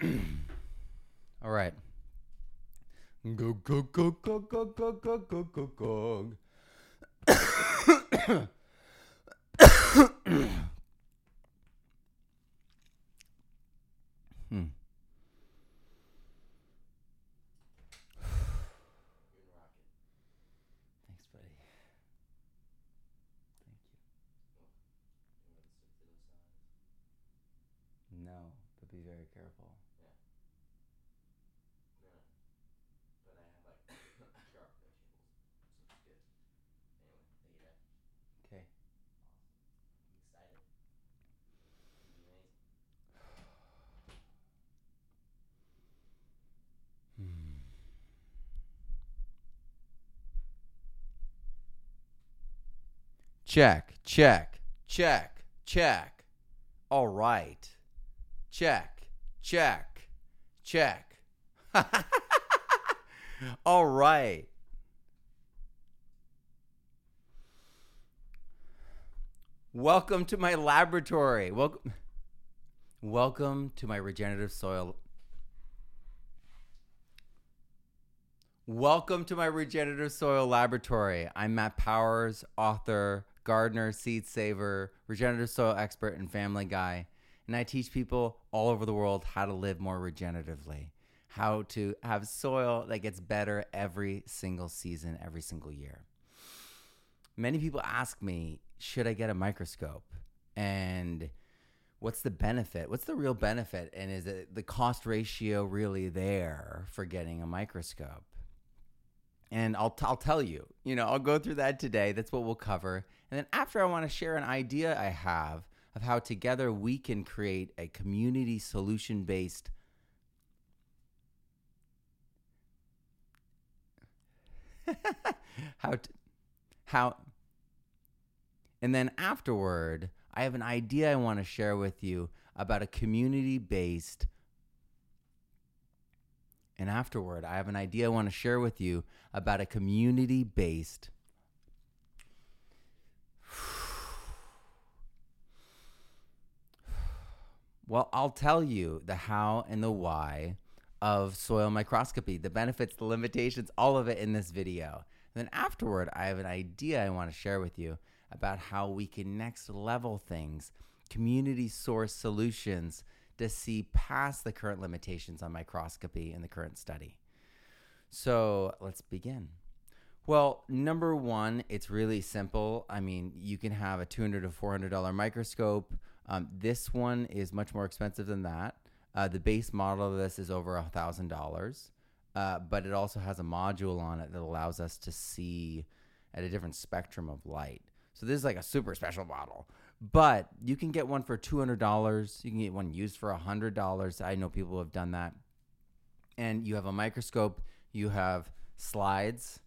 All right. Go go go go go go go go go go. hmm. Thanks, buddy. No, but be very careful. Check, check, check, check. All right. Check, check, check. All right. Welcome to my laboratory. Welcome Welcome to my regenerative soil Welcome to my regenerative soil laboratory. I'm Matt Powers, author, gardener, seed saver, regenerative soil expert, and family guy. And I teach people all over the world how to live more regeneratively, how to have soil that gets better every single season, every single year. Many people ask me, should I get a microscope? And what's the benefit? What's the real benefit? And is it the cost ratio really there for getting a microscope? And I'll, t- I'll tell you, you know, I'll go through that today. That's what we'll cover. And then after, I want to share an idea I have of how together we can create a community solution based how to, how and then afterward i have an idea i want to share with you about a community based and afterward i have an idea i want to share with you about a community based Well, I'll tell you the how and the why of soil microscopy, the benefits, the limitations, all of it in this video. And then afterward, I have an idea I want to share with you about how we can next level things, community source solutions to see past the current limitations on microscopy in the current study. So let's begin. Well, number one, it's really simple. I mean, you can have a $200 to $400 microscope um, this one is much more expensive than that. Uh, the base model of this is over a thousand dollars, uh, but it also has a module on it that allows us to see at a different spectrum of light. So this is like a super special model. But you can get one for two hundred dollars. You can get one used for hundred dollars. I know people have done that. And you have a microscope. You have slides,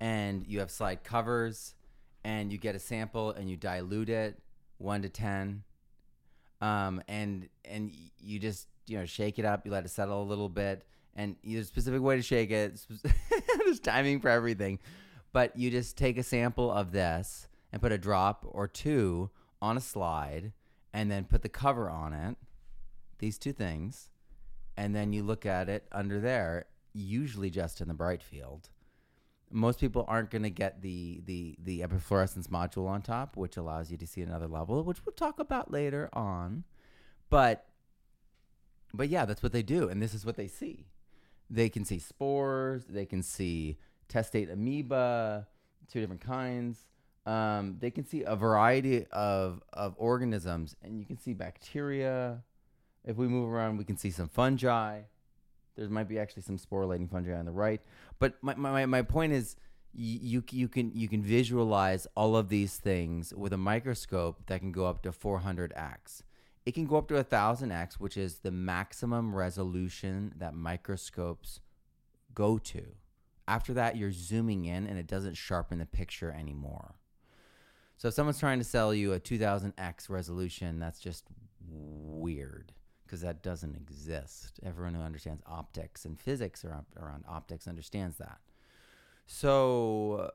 and you have slide covers, and you get a sample and you dilute it one to ten um, and and you just you know shake it up. You let it settle a little bit, and there's a specific way to shake it. there's timing for everything, but you just take a sample of this and put a drop or two on a slide, and then put the cover on it. These two things, and then you look at it under there, usually just in the bright field most people aren't going to get the the the epifluorescence module on top, which allows you to see another level, which we'll talk about later on. But but yeah, that's what they do, and this is what they see. They can see spores, they can see testate amoeba, two different kinds. Um, they can see a variety of of organisms, and you can see bacteria. If we move around, we can see some fungi. There might be actually some sporulating fungi on the right. But my, my, my point is you, you can you can visualize all of these things with a microscope that can go up to 400x. It can go up to 1000x, which is the maximum resolution that microscopes go to. After that, you're zooming in and it doesn't sharpen the picture anymore. So if someone's trying to sell you a 2000x resolution, that's just weird because that doesn't exist. Everyone who understands optics and physics around optics understands that. So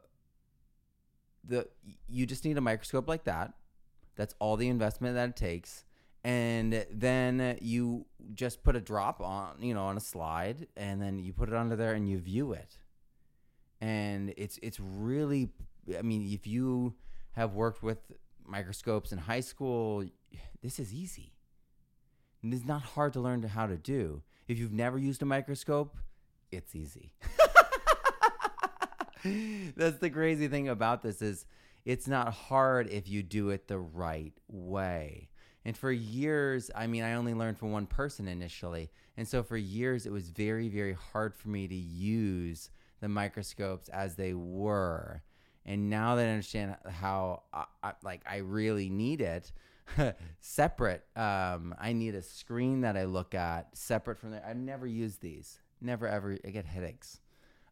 the you just need a microscope like that. That's all the investment that it takes, and then you just put a drop on, you know, on a slide, and then you put it under there and you view it. And it's it's really, I mean, if you have worked with microscopes in high school, this is easy. And it's not hard to learn how to do. If you've never used a microscope, it's easy. That's the crazy thing about this is it's not hard if you do it the right way. And for years, I mean, I only learned from one person initially. And so for years, it was very, very hard for me to use the microscopes as they were. And now that I understand how, I, I, like, I really need it separate, um, I need a screen that I look at separate from there. I've never used these. Never ever. I get headaches.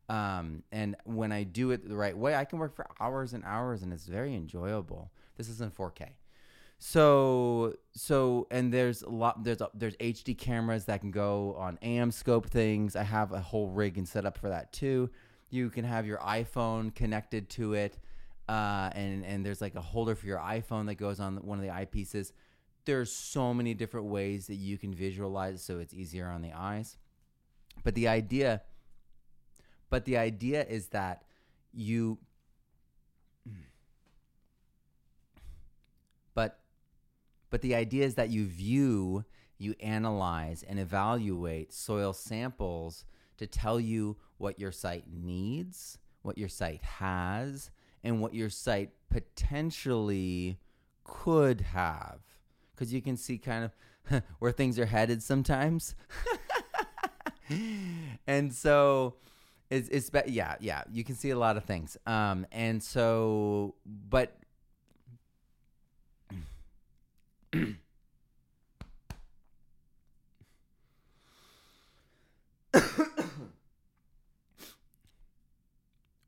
Um, and when I do it the right way, I can work for hours and hours, and it's very enjoyable. This is in 4K. So so and there's a lot there's a, there's HD cameras that can go on AmScope things. I have a whole rig and set up for that too. You can have your iPhone connected to it, uh, and and there's like a holder for your iPhone that goes on one of the eyepieces. There's so many different ways that you can visualize, so it's easier on the eyes. But the idea, but the idea is that you but but the idea is that you view, you analyze, and evaluate soil samples to tell you what your site needs, what your site has, and what your site potentially could have. Because you can see kind of where things are headed sometimes. and so it's, it's yeah yeah you can see a lot of things um and so but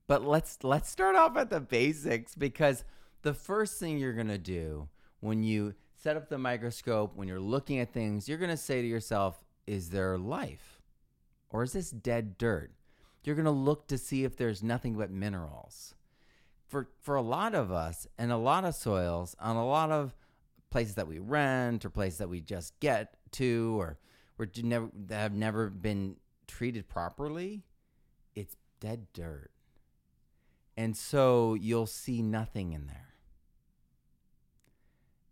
but let's let's start off at the basics because the first thing you're going to do when you set up the microscope when you're looking at things you're going to say to yourself is there life or is this dead dirt you're going to look to see if there's nothing but minerals for for a lot of us and a lot of soils on a lot of places that we rent or places that we just get to or we're never that have never been treated properly, it's dead dirt. And so you'll see nothing in there.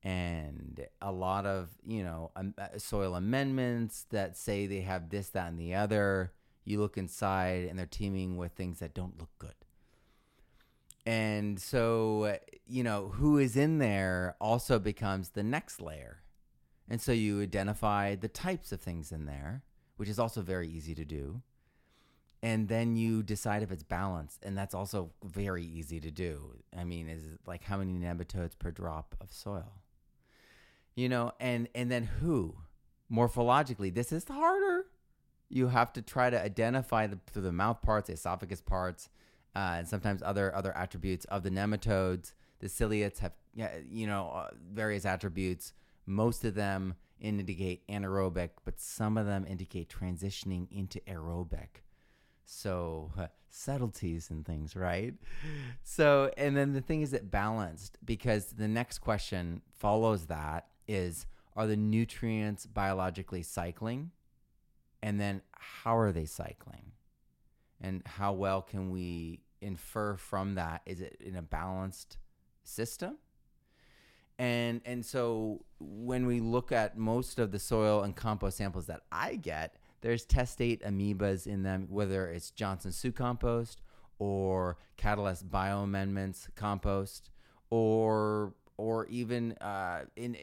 And a lot of, you know, um, soil amendments that say they have this, that, and the other. You look inside and they're teeming with things that don't look good. And so, you know, who is in there also becomes the next layer. And so you identify the types of things in there, which is also very easy to do. And then you decide if it's balanced. And that's also very easy to do. I mean, is like how many nematodes per drop of soil? You know, and and then who? Morphologically, this is harder. You have to try to identify the, through the mouth parts, the esophagus parts, uh, and sometimes other other attributes of the nematodes. The ciliates have you know uh, various attributes. Most of them indicate anaerobic, but some of them indicate transitioning into aerobic. So subtleties and things, right? So and then the thing is it balanced because the next question follows that is are the nutrients biologically cycling? And then how are they cycling? and how well can we infer from that is it in a balanced system and and so when we look at most of the soil and compost samples that I get there's testate amoebas in them whether it's Johnson Su compost or Catalyst bioamendments compost or or even uh, in,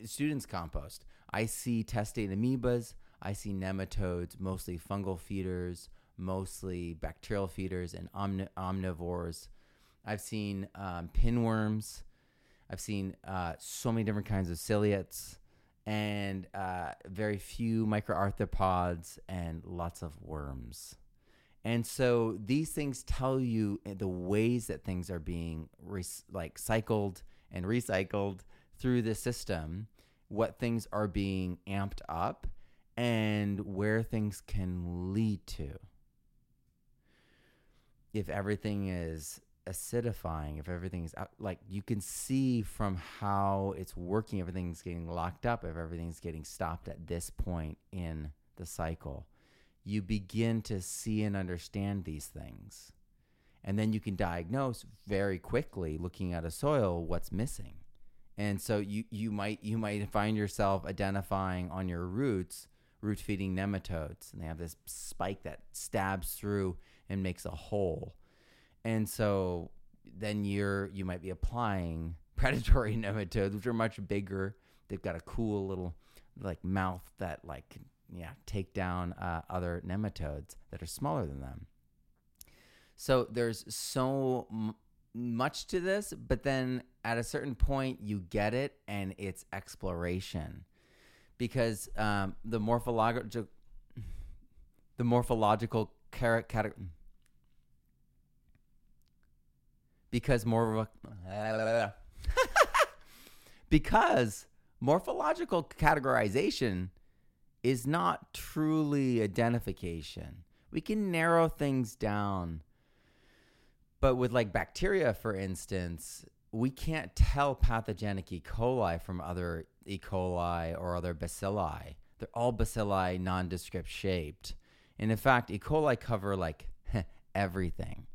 in students compost I see testate amoebas I see nematodes mostly fungal feeders mostly bacterial feeders and omni- omnivores. I've seen um, pinworms. I've seen uh, so many different kinds of ciliates and uh, very few microarthropods and lots of worms. And so these things tell you the ways that things are being re- like cycled and recycled through the system, what things are being amped up, and where things can lead to if everything is acidifying, if everything's out, like you can see from how it's working, everything's getting locked up, if everything's getting stopped at this point in the cycle, you begin to see and understand these things. And then you can diagnose very quickly looking at a soil what's missing. And so you, you might you might find yourself identifying on your roots root feeding nematodes and they have this spike that stabs through and makes a hole and so then you're you might be applying predatory nematodes, which are much bigger. They've got a cool little like mouth that like yeah take down uh, other nematodes that are smaller than them. So there's so m- much to this, but then at a certain point you get it, and it's exploration because um, the morphological the morphological category because more because morphological categorization is not truly identification. We can narrow things down. But with like bacteria, for instance, we can't tell pathogenic E. coli from other E. coli or other bacilli. They're all bacilli nondescript shaped. And in fact, E. coli cover like everything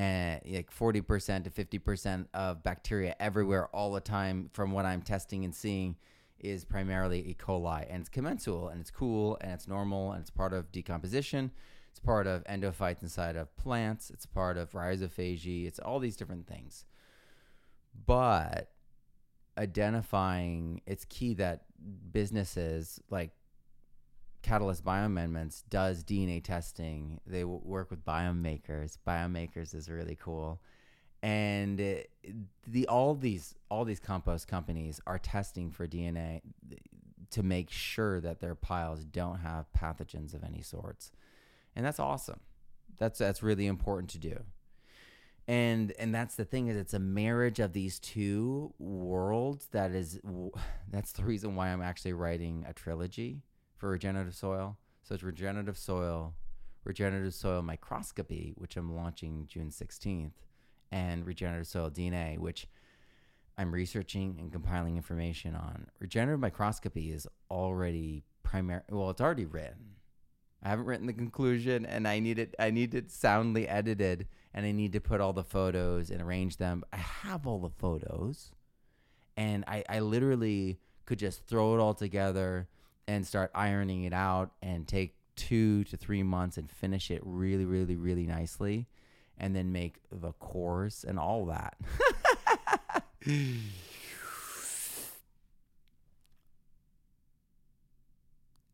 and like 40% to 50% of bacteria everywhere all the time from what I'm testing and seeing is primarily E. coli and it's commensal and it's cool and it's normal and it's part of decomposition. It's part of endophytes inside of plants. It's part of rhizophagy. It's all these different things. But identifying, it's key that businesses like Catalyst Bioamendments does DNA testing. They w- work with Biome Makers. Biomakers is really cool, and it, the all these all these compost companies are testing for DNA to make sure that their piles don't have pathogens of any sorts, and that's awesome. That's that's really important to do. And and that's the thing is it's a marriage of these two worlds that is that's the reason why I'm actually writing a trilogy for regenerative soil. So it's regenerative soil, regenerative soil microscopy, which I'm launching June 16th, and regenerative soil DNA, which I'm researching and compiling information on. Regenerative microscopy is already primary. Well, it's already written. I haven't written the conclusion, and I need it. I need it soundly edited, and I need to put all the photos and arrange them. I have all the photos, and I, I literally could just throw it all together and start ironing it out and take two to three months and finish it really, really, really nicely, and then make the course and all that.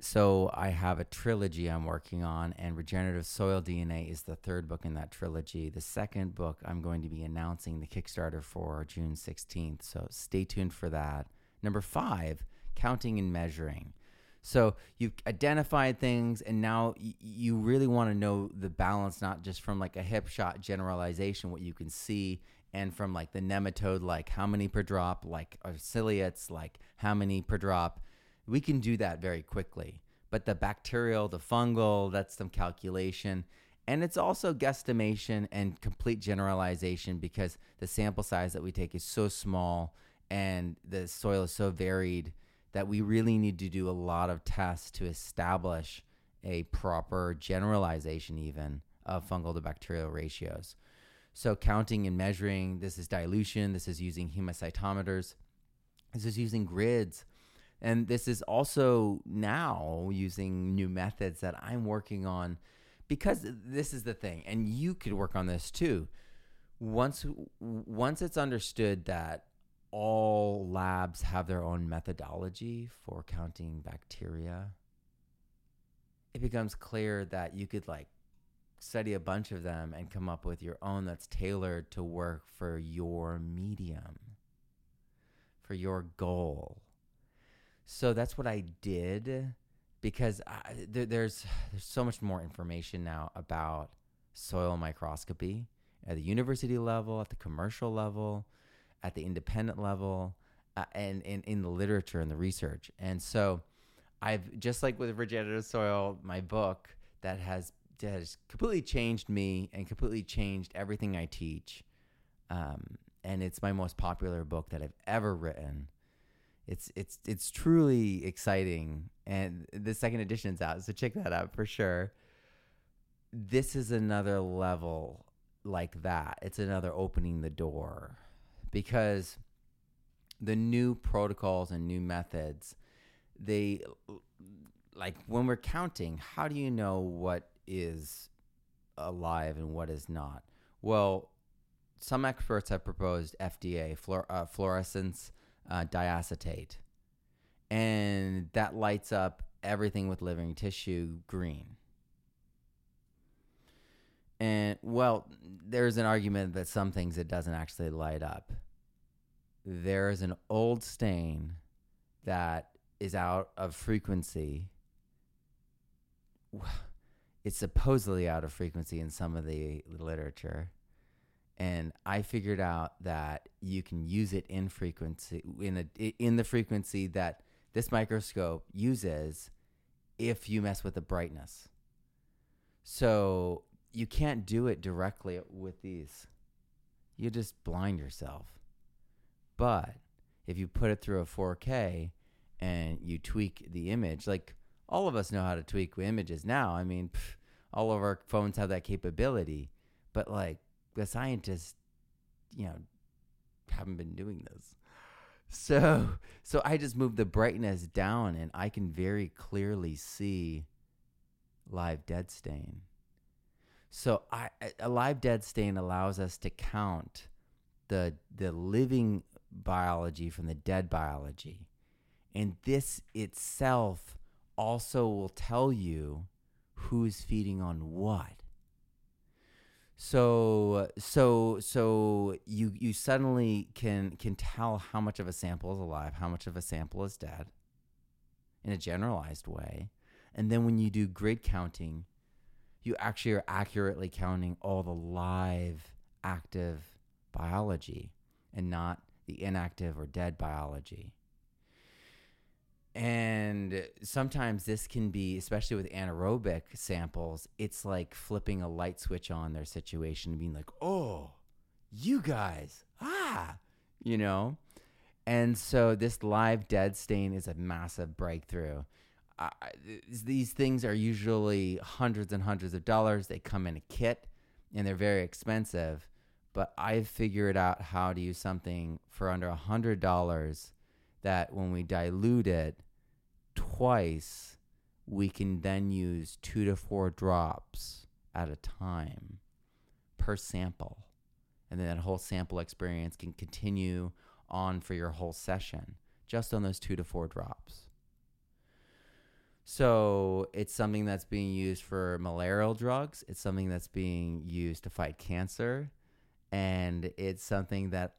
so I have a trilogy I'm working on, and Regenerative Soil DNA is the third book in that trilogy. The second book I'm going to be announcing the Kickstarter for June 16th, so stay tuned for that. Number five, counting and measuring. So you've identified things, and now y- you really want to know the balance, not just from like a hip shot generalization, what you can see, and from like the nematode, like how many per drop, like our ciliates, like how many per drop. We can do that very quickly. But the bacterial, the fungal, that's some calculation. And it's also guesstimation and complete generalization because the sample size that we take is so small and the soil is so varied that we really need to do a lot of tests to establish a proper generalization, even of fungal to bacterial ratios. So, counting and measuring this is dilution, this is using hemocytometers, this is using grids. And this is also now using new methods that I'm working on because this is the thing, and you could work on this too. Once once it's understood that all labs have their own methodology for counting bacteria, it becomes clear that you could like study a bunch of them and come up with your own that's tailored to work for your medium, for your goal. So that's what I did because I, there, there's there's so much more information now about soil microscopy at the university level, at the commercial level at the independent level uh, and, in the literature and the research. And so I've just like with regenerative soil, my book that has has completely changed me and completely changed everything I teach. Um, and it's my most popular book that I've ever written. It's it's it's truly exciting, and the second edition's out, so check that out for sure. This is another level like that. It's another opening the door because the new protocols and new methods, they like when we're counting, how do you know what is alive and what is not? Well, some experts have proposed FDA, fluor- uh, fluorescein uh, diacetate, and that lights up everything with living tissue green. And well, there's an argument that some things it doesn't actually light up. There is an old stain that is out of frequency. It's supposedly out of frequency in some of the literature and I figured out that you can use it in frequency in a in the frequency that this microscope uses if you mess with the brightness. So you can't do it directly with these. You just blind yourself. But if you put it through a 4K and you tweak the image, like all of us know how to tweak images now. I mean, pff, all of our phones have that capability. But like the scientists, you know, haven't been doing this. So, so I just moved the brightness down and I can very clearly see live dead stain. So I, a live dead stain allows us to count the the living biology from the dead biology. And this itself also will tell you who's feeding on what. So so so you you suddenly can can tell how much of a sample is alive, how much of a sample is dead in a generalized way. And then when you do grid counting, you actually are accurately counting all the live active biology and not the inactive or dead biology. And sometimes this can be, especially with anaerobic samples, it's like flipping a light switch on their situation and being like, oh, you guys, ah, you know? And so this live dead stain is a massive breakthrough. Uh, these things are usually hundreds and hundreds of dollars. They come in a kit and they're very expensive. But I've figured out how to use something for under a hundred dollars that when we dilute it, twice, we can then use two to four drops at a time per sample. And then that whole sample experience can continue on for your whole session just on those two to four drops. So it's something that's being used for malarial drugs. It's something that's being used to fight cancer. And it's something that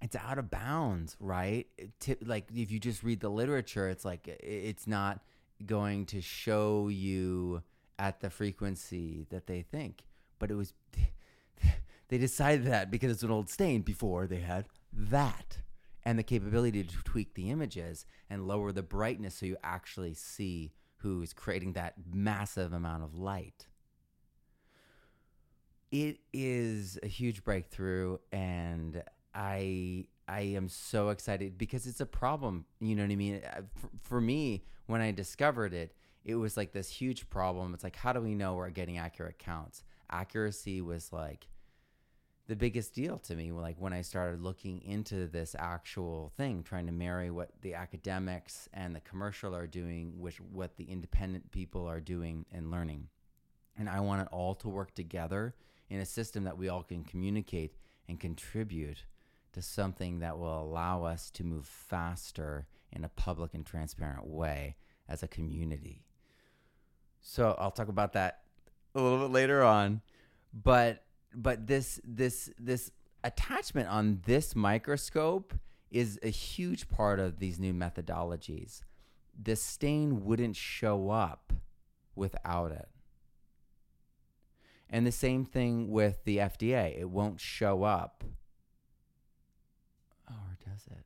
it's out of bounds, right? like if you just read the literature, it's like it's not going to show you at the frequency that they think. But it was they decided that because it's an old stain before they had that and the capability to tweak the images and lower the brightness so you actually see who's creating that massive amount of light. It is a huge breakthrough and I I am so excited because it's a problem. You know what I mean? Uh, for, for, me, when I discovered it, it was like this huge problem. It's like, how do we know we're getting accurate counts? Accuracy was like the biggest deal to me. Like when I started looking into this actual thing, trying to marry what the academics and the commercial are doing, with what the independent people are doing and learning. And I want it all to work together in a system that we all can communicate and contribute to something that will allow us to move faster in a public and transparent way as a community. So I'll talk about that a little bit later on, but but this this this attachment on this microscope is a huge part of these new methodologies. The stain wouldn't show up without it. And the same thing with the FDA. It won't show up oh, or does it?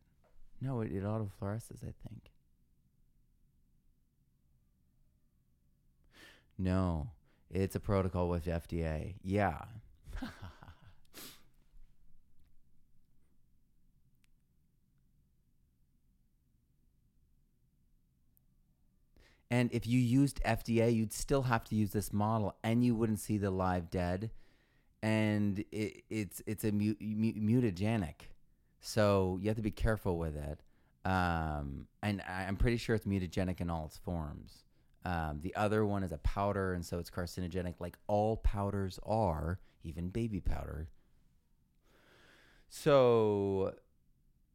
No, it, it autofluoresces, I think. No, it's a protocol with FDA. Yeah. and if you used FDA, you'd still have to use this model, and you wouldn't see the live dead, and it, it's it's a mu- mutagenic, so you have to be careful with it. Um, and I'm pretty sure it's mutagenic in all its forms. Um, the other one is a powder, and so it's carcinogenic, like all powders are even baby powder. So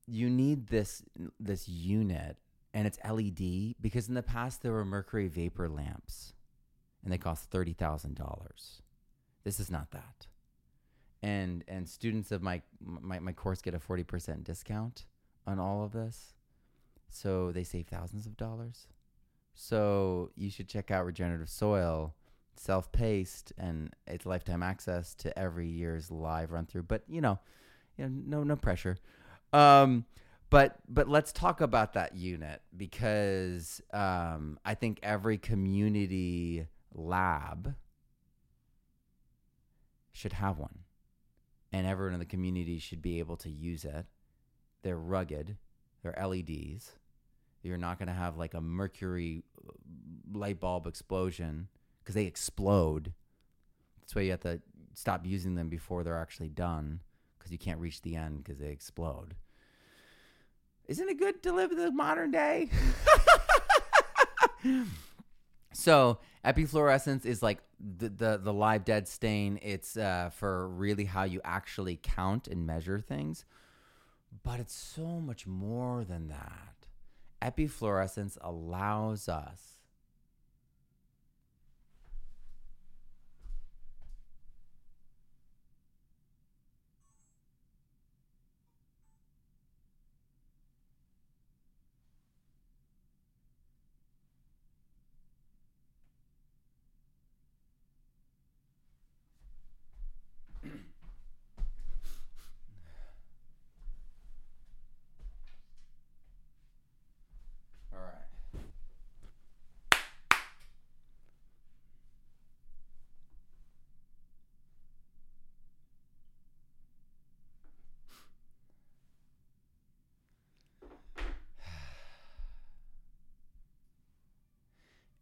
you need this this unit, and it's LED because in the past there were mercury vapor lamps, and they cost thirty thousand dollars. This is not that. And and students of my my, my course get a forty percent discount on all of this, so they save thousands of dollars. So you should check out Regenerative Soil, self paced, and it's lifetime access to every year's live run through. But you know, you know, no no pressure. Um, but but let's talk about that unit because um, I think every community lab should have one, and everyone in the community should be able to use it. They're rugged. They're LEDs. You're not going to have like a mercury uh, light bulb explosion because they explode. That's why you have to stop using them before they're actually done because you can't reach the end because they explode. Isn't it good to live in the modern day? so epifluorescence is like the, the the live dead stain. It's uh, for really how you actually count and measure things, but it's so much more than that epifluorescence allows us All right.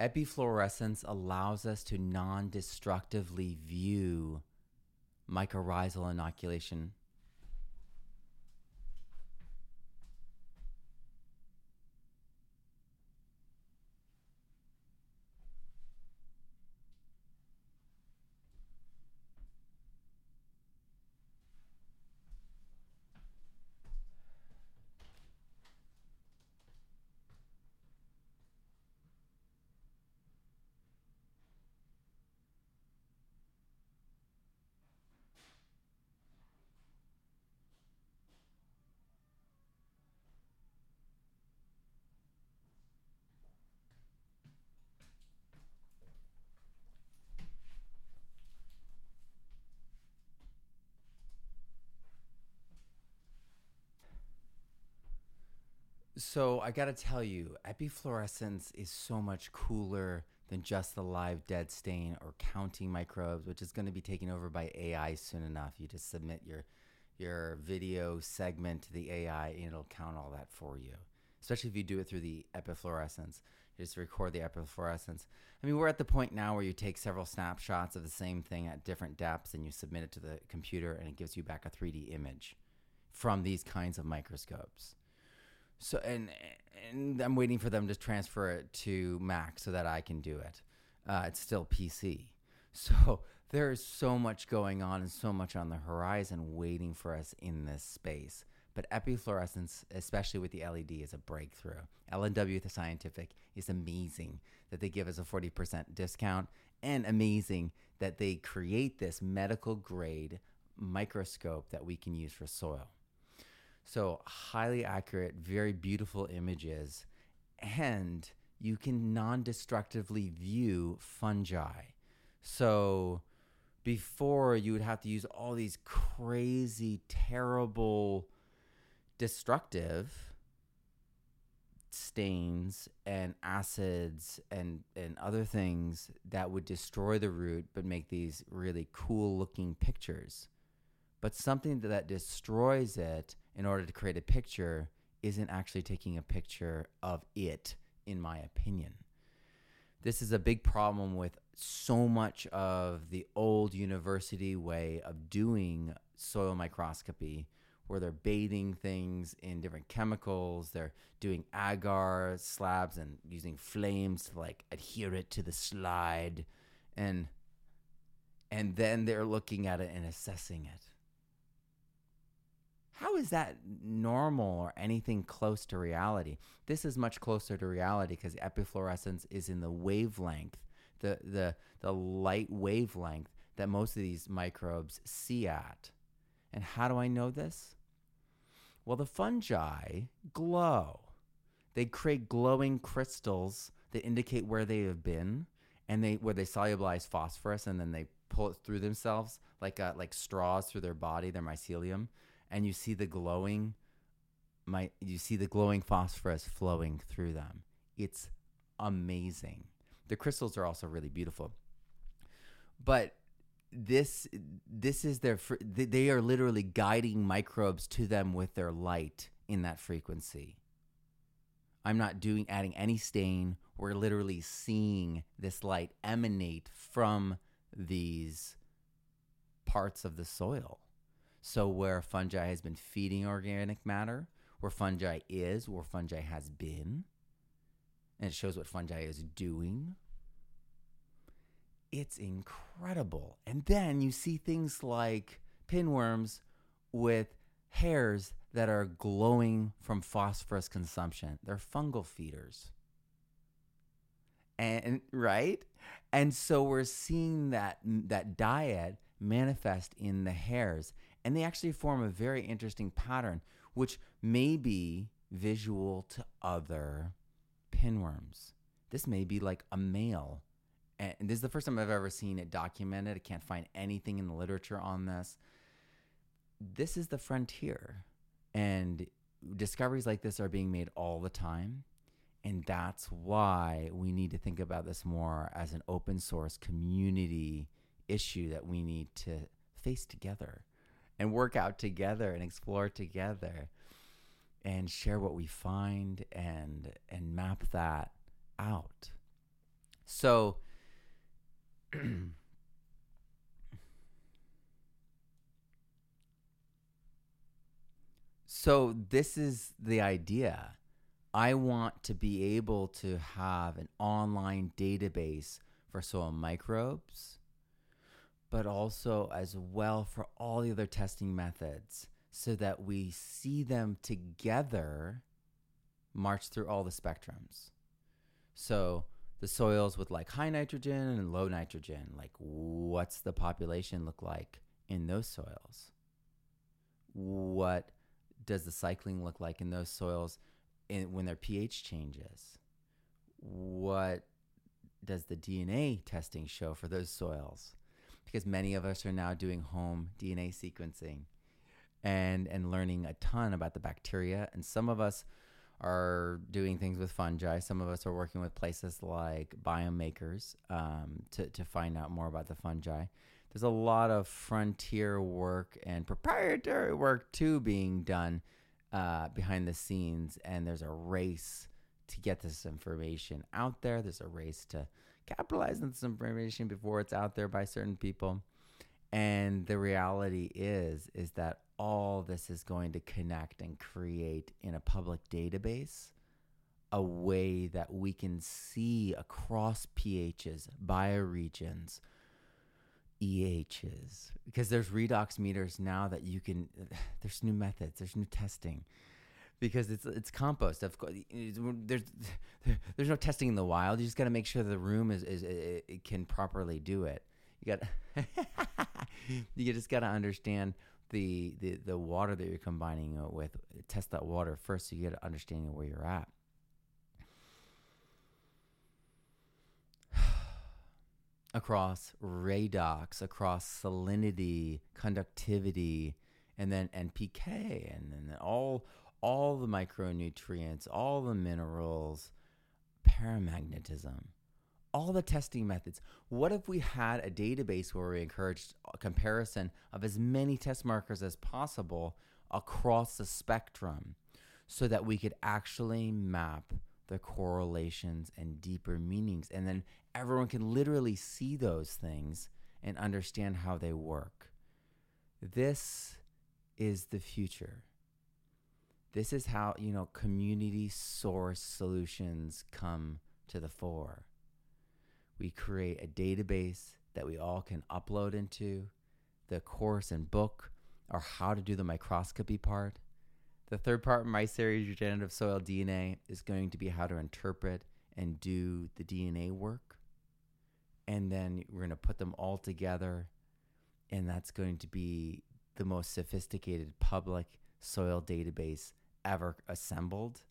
Epifluorescence allows us to non destructively view mycorrhizal inoculation So I got to tell you, epifluorescence is so much cooler than just the live dead stain or counting microbes, which is going to be taken over by AI soon enough. You just submit your your video segment to the AI and it'll count all that for you. Especially if you do it through the epifluorescence. You just record the epifluorescence. I mean, we're at the point now where you take several snapshots of the same thing at different depths and you submit it to the computer and it gives you back a 3D image from these kinds of microscopes. So and and I'm waiting for them to transfer it to Mac so that I can do it. Uh, it's still PC. So there is so much going on and so much on the horizon waiting for us in this space. But epifluorescence, especially with the LED, is a breakthrough. LNW the Scientific is amazing that they give us a 40% discount and amazing that they create this medical grade microscope that we can use for soil. So, highly accurate, very beautiful images, and you can non destructively view fungi. So, before you would have to use all these crazy, terrible, destructive stains and acids and, and other things that would destroy the root but make these really cool looking pictures. But something that destroys it in order to create a picture isn't actually taking a picture of it, in my opinion. this is a big problem with so much of the old university way of doing soil microscopy where they're bathing things in different chemicals they're doing agar slabs and using flames to like adhere it to the slide and and then they're looking at it and assessing it how is that normal or anything close to reality? This is much closer to reality because epifluorescence is in the wavelength, the, the, the light wavelength that most of these microbes see at. And how do I know this? Well, the fungi glow. They create glowing crystals that indicate where they have been and they where they solubilize phosphorus and then they pull it through themselves like uh, like straws through their body, their mycelium and you see the glowing my you see the glowing phosphorus flowing through them. It's amazing. The crystals are also really beautiful. But this this is their they are literally guiding microbes to them with their light in that frequency. I'm not doing adding any stain. We're literally seeing this light emanate from these parts of the soil. So, where fungi has been feeding organic matter, where fungi is, where fungi has been, and it shows what fungi is doing. It's incredible. And then you see things like pinworms with hairs that are glowing from phosphorus consumption. They're fungal feeders. And right? And so we're seeing that that diet manifest in the hairs and they actually form a very interesting pattern, which may be visual to other pinworms. This may be like a male. And this is the first time I've ever seen it documented. I can't find anything in the literature on this. This is the frontier. And discoveries like this are being made all the time. And that's why we need to think about this more as an open source community issue that we need to face together and work out together and explore together and share what we find and and map that out. So So this is the idea. I want to be able to have an online database for soil microbes but also as well for all the other testing methods so that we see them together march through all the spectrums. So the soils with like high nitrogen and low nitrogen, like what's the population look like in those soils? What does the cycling look like in those soils in, when their pH changes? What does the DNA testing show for those soils? Because many of us are now doing home DNA sequencing and and learning a ton about the bacteria and some of us are doing things with fungi. Some of us are working with places like Biome Makers um, to, to find out more about the fungi. There's a lot of frontier work and proprietary work too being done uh, behind the scenes, and there's a race to get this information out there. There's a race to capitalize on this information before it's out there by certain people. And the reality is is that all this is going to connect and create in a public database a way that we can see across pHs, bioregions, EHs, because there's redox meters now that you can. There's new methods. There's new testing because it's it's compost. Of course, there's there's no testing in the wild. You just got to make sure the room is is it, it can properly do it. You got you just got to understand the, the the water that you're combining it with. Test that water first, so you get an understanding of where you're at. across redox, across salinity, conductivity, and then NPK, and then all all the micronutrients, all the minerals, paramagnetism, all the testing methods. What if we had a database where we encouraged a comparison of as many test markers as possible across the spectrum so that we could actually map the correlations and deeper meanings. And then everyone can literally see those things and understand how they work. This is the future. This is how, you know, community source solutions come to the fore. We create a database that we all can upload into. The course and book are how to do the microscopy part. The third part in my series, Regenerative Soil DNA, is going to be how to interpret and do the DNA work. And then we're going to put them all together. And that's going to be the most sophisticated public soil database ever assembled.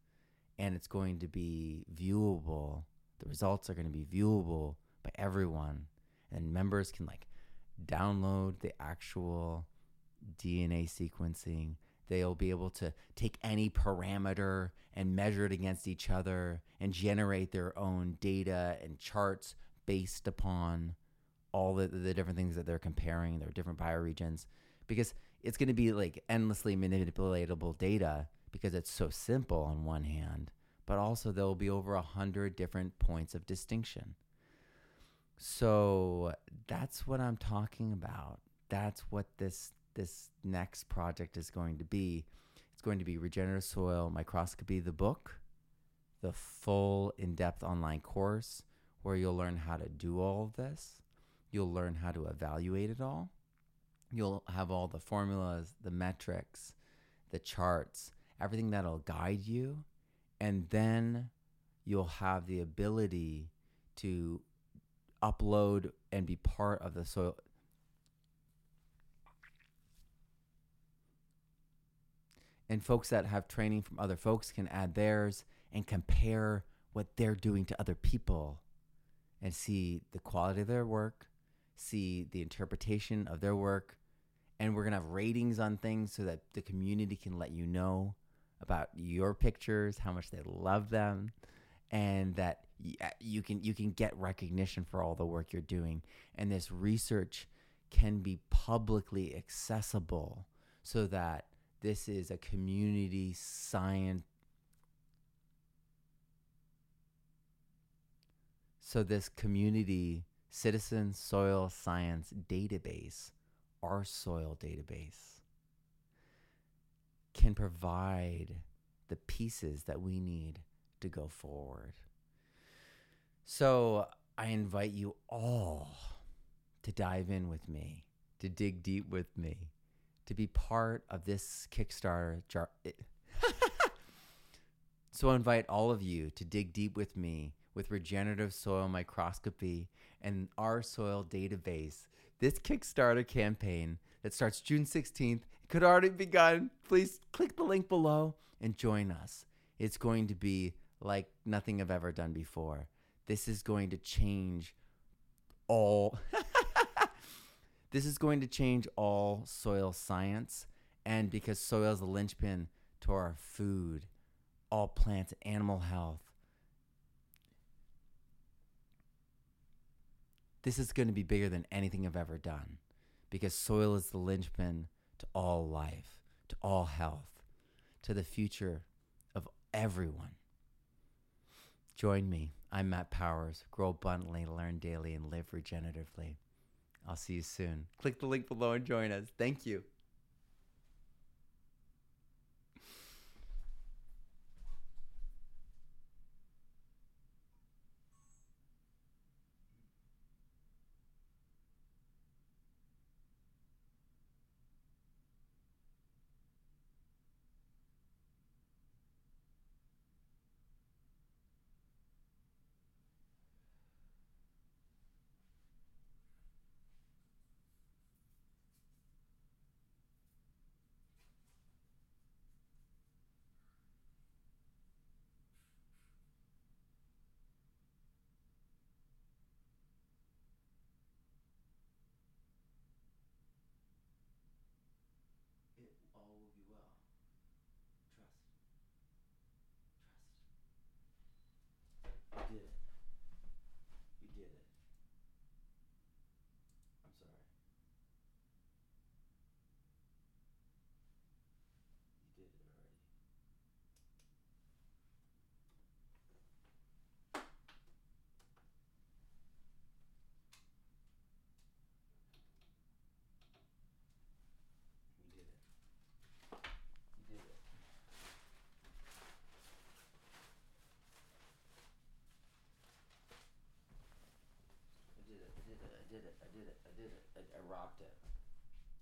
And it's going to be viewable. The results are going to be viewable by everyone. And members can like download the actual DNA sequencing. They'll be able to take any parameter and measure it against each other and generate their own data and charts based upon all the, the different things that they're comparing, their different bioregions, because it's going to be like endlessly manipulatable data because it's so simple on one hand, but also there will be over a hundred different points of distinction. So that's what I'm talking about. That's what this this next project is going to be. It's going to be regenerative soil microscopy the book, the full in-depth online course where you'll learn how to do all of this. You'll learn how to evaluate it all. You'll have all the formulas, the metrics, the charts, everything that'll guide you. And then you'll have the ability to upload and be part of the soil. And folks that have training from other folks can add theirs and compare what they're doing to other people and see the quality of their work, see the interpretation of their work, and we're going to have ratings on things so that the community can let you know about your pictures, how much they love them, and that uh, you can you can get recognition for all the work you're doing. And this research can be publicly accessible so that this is a community science So, this community citizen soil science database, R-Soil database, can provide the pieces that we need to go forward. So, I invite you all to dive in with me, to dig deep with me, to be part of this Kickstarter. Jar- eh. so, I invite all of you to dig deep with me with regenerative soil microscopy and R-Soil database. This Kickstarter campaign that starts June 16th could already begun. Please click the link below and join us. It's going to be like nothing I've ever done before. This is going to change all. this is going to change all soil science. And because soil is the linchpin to our food, all plants, animal health, this is going to be bigger than anything I've ever done because soil is the linchpin to all life, to all health, to the future of everyone. Join me. I'm Matt Powers. Grow abundantly, learn daily, and live regeneratively. I'll see you soon. Click the link below and join us. Thank you.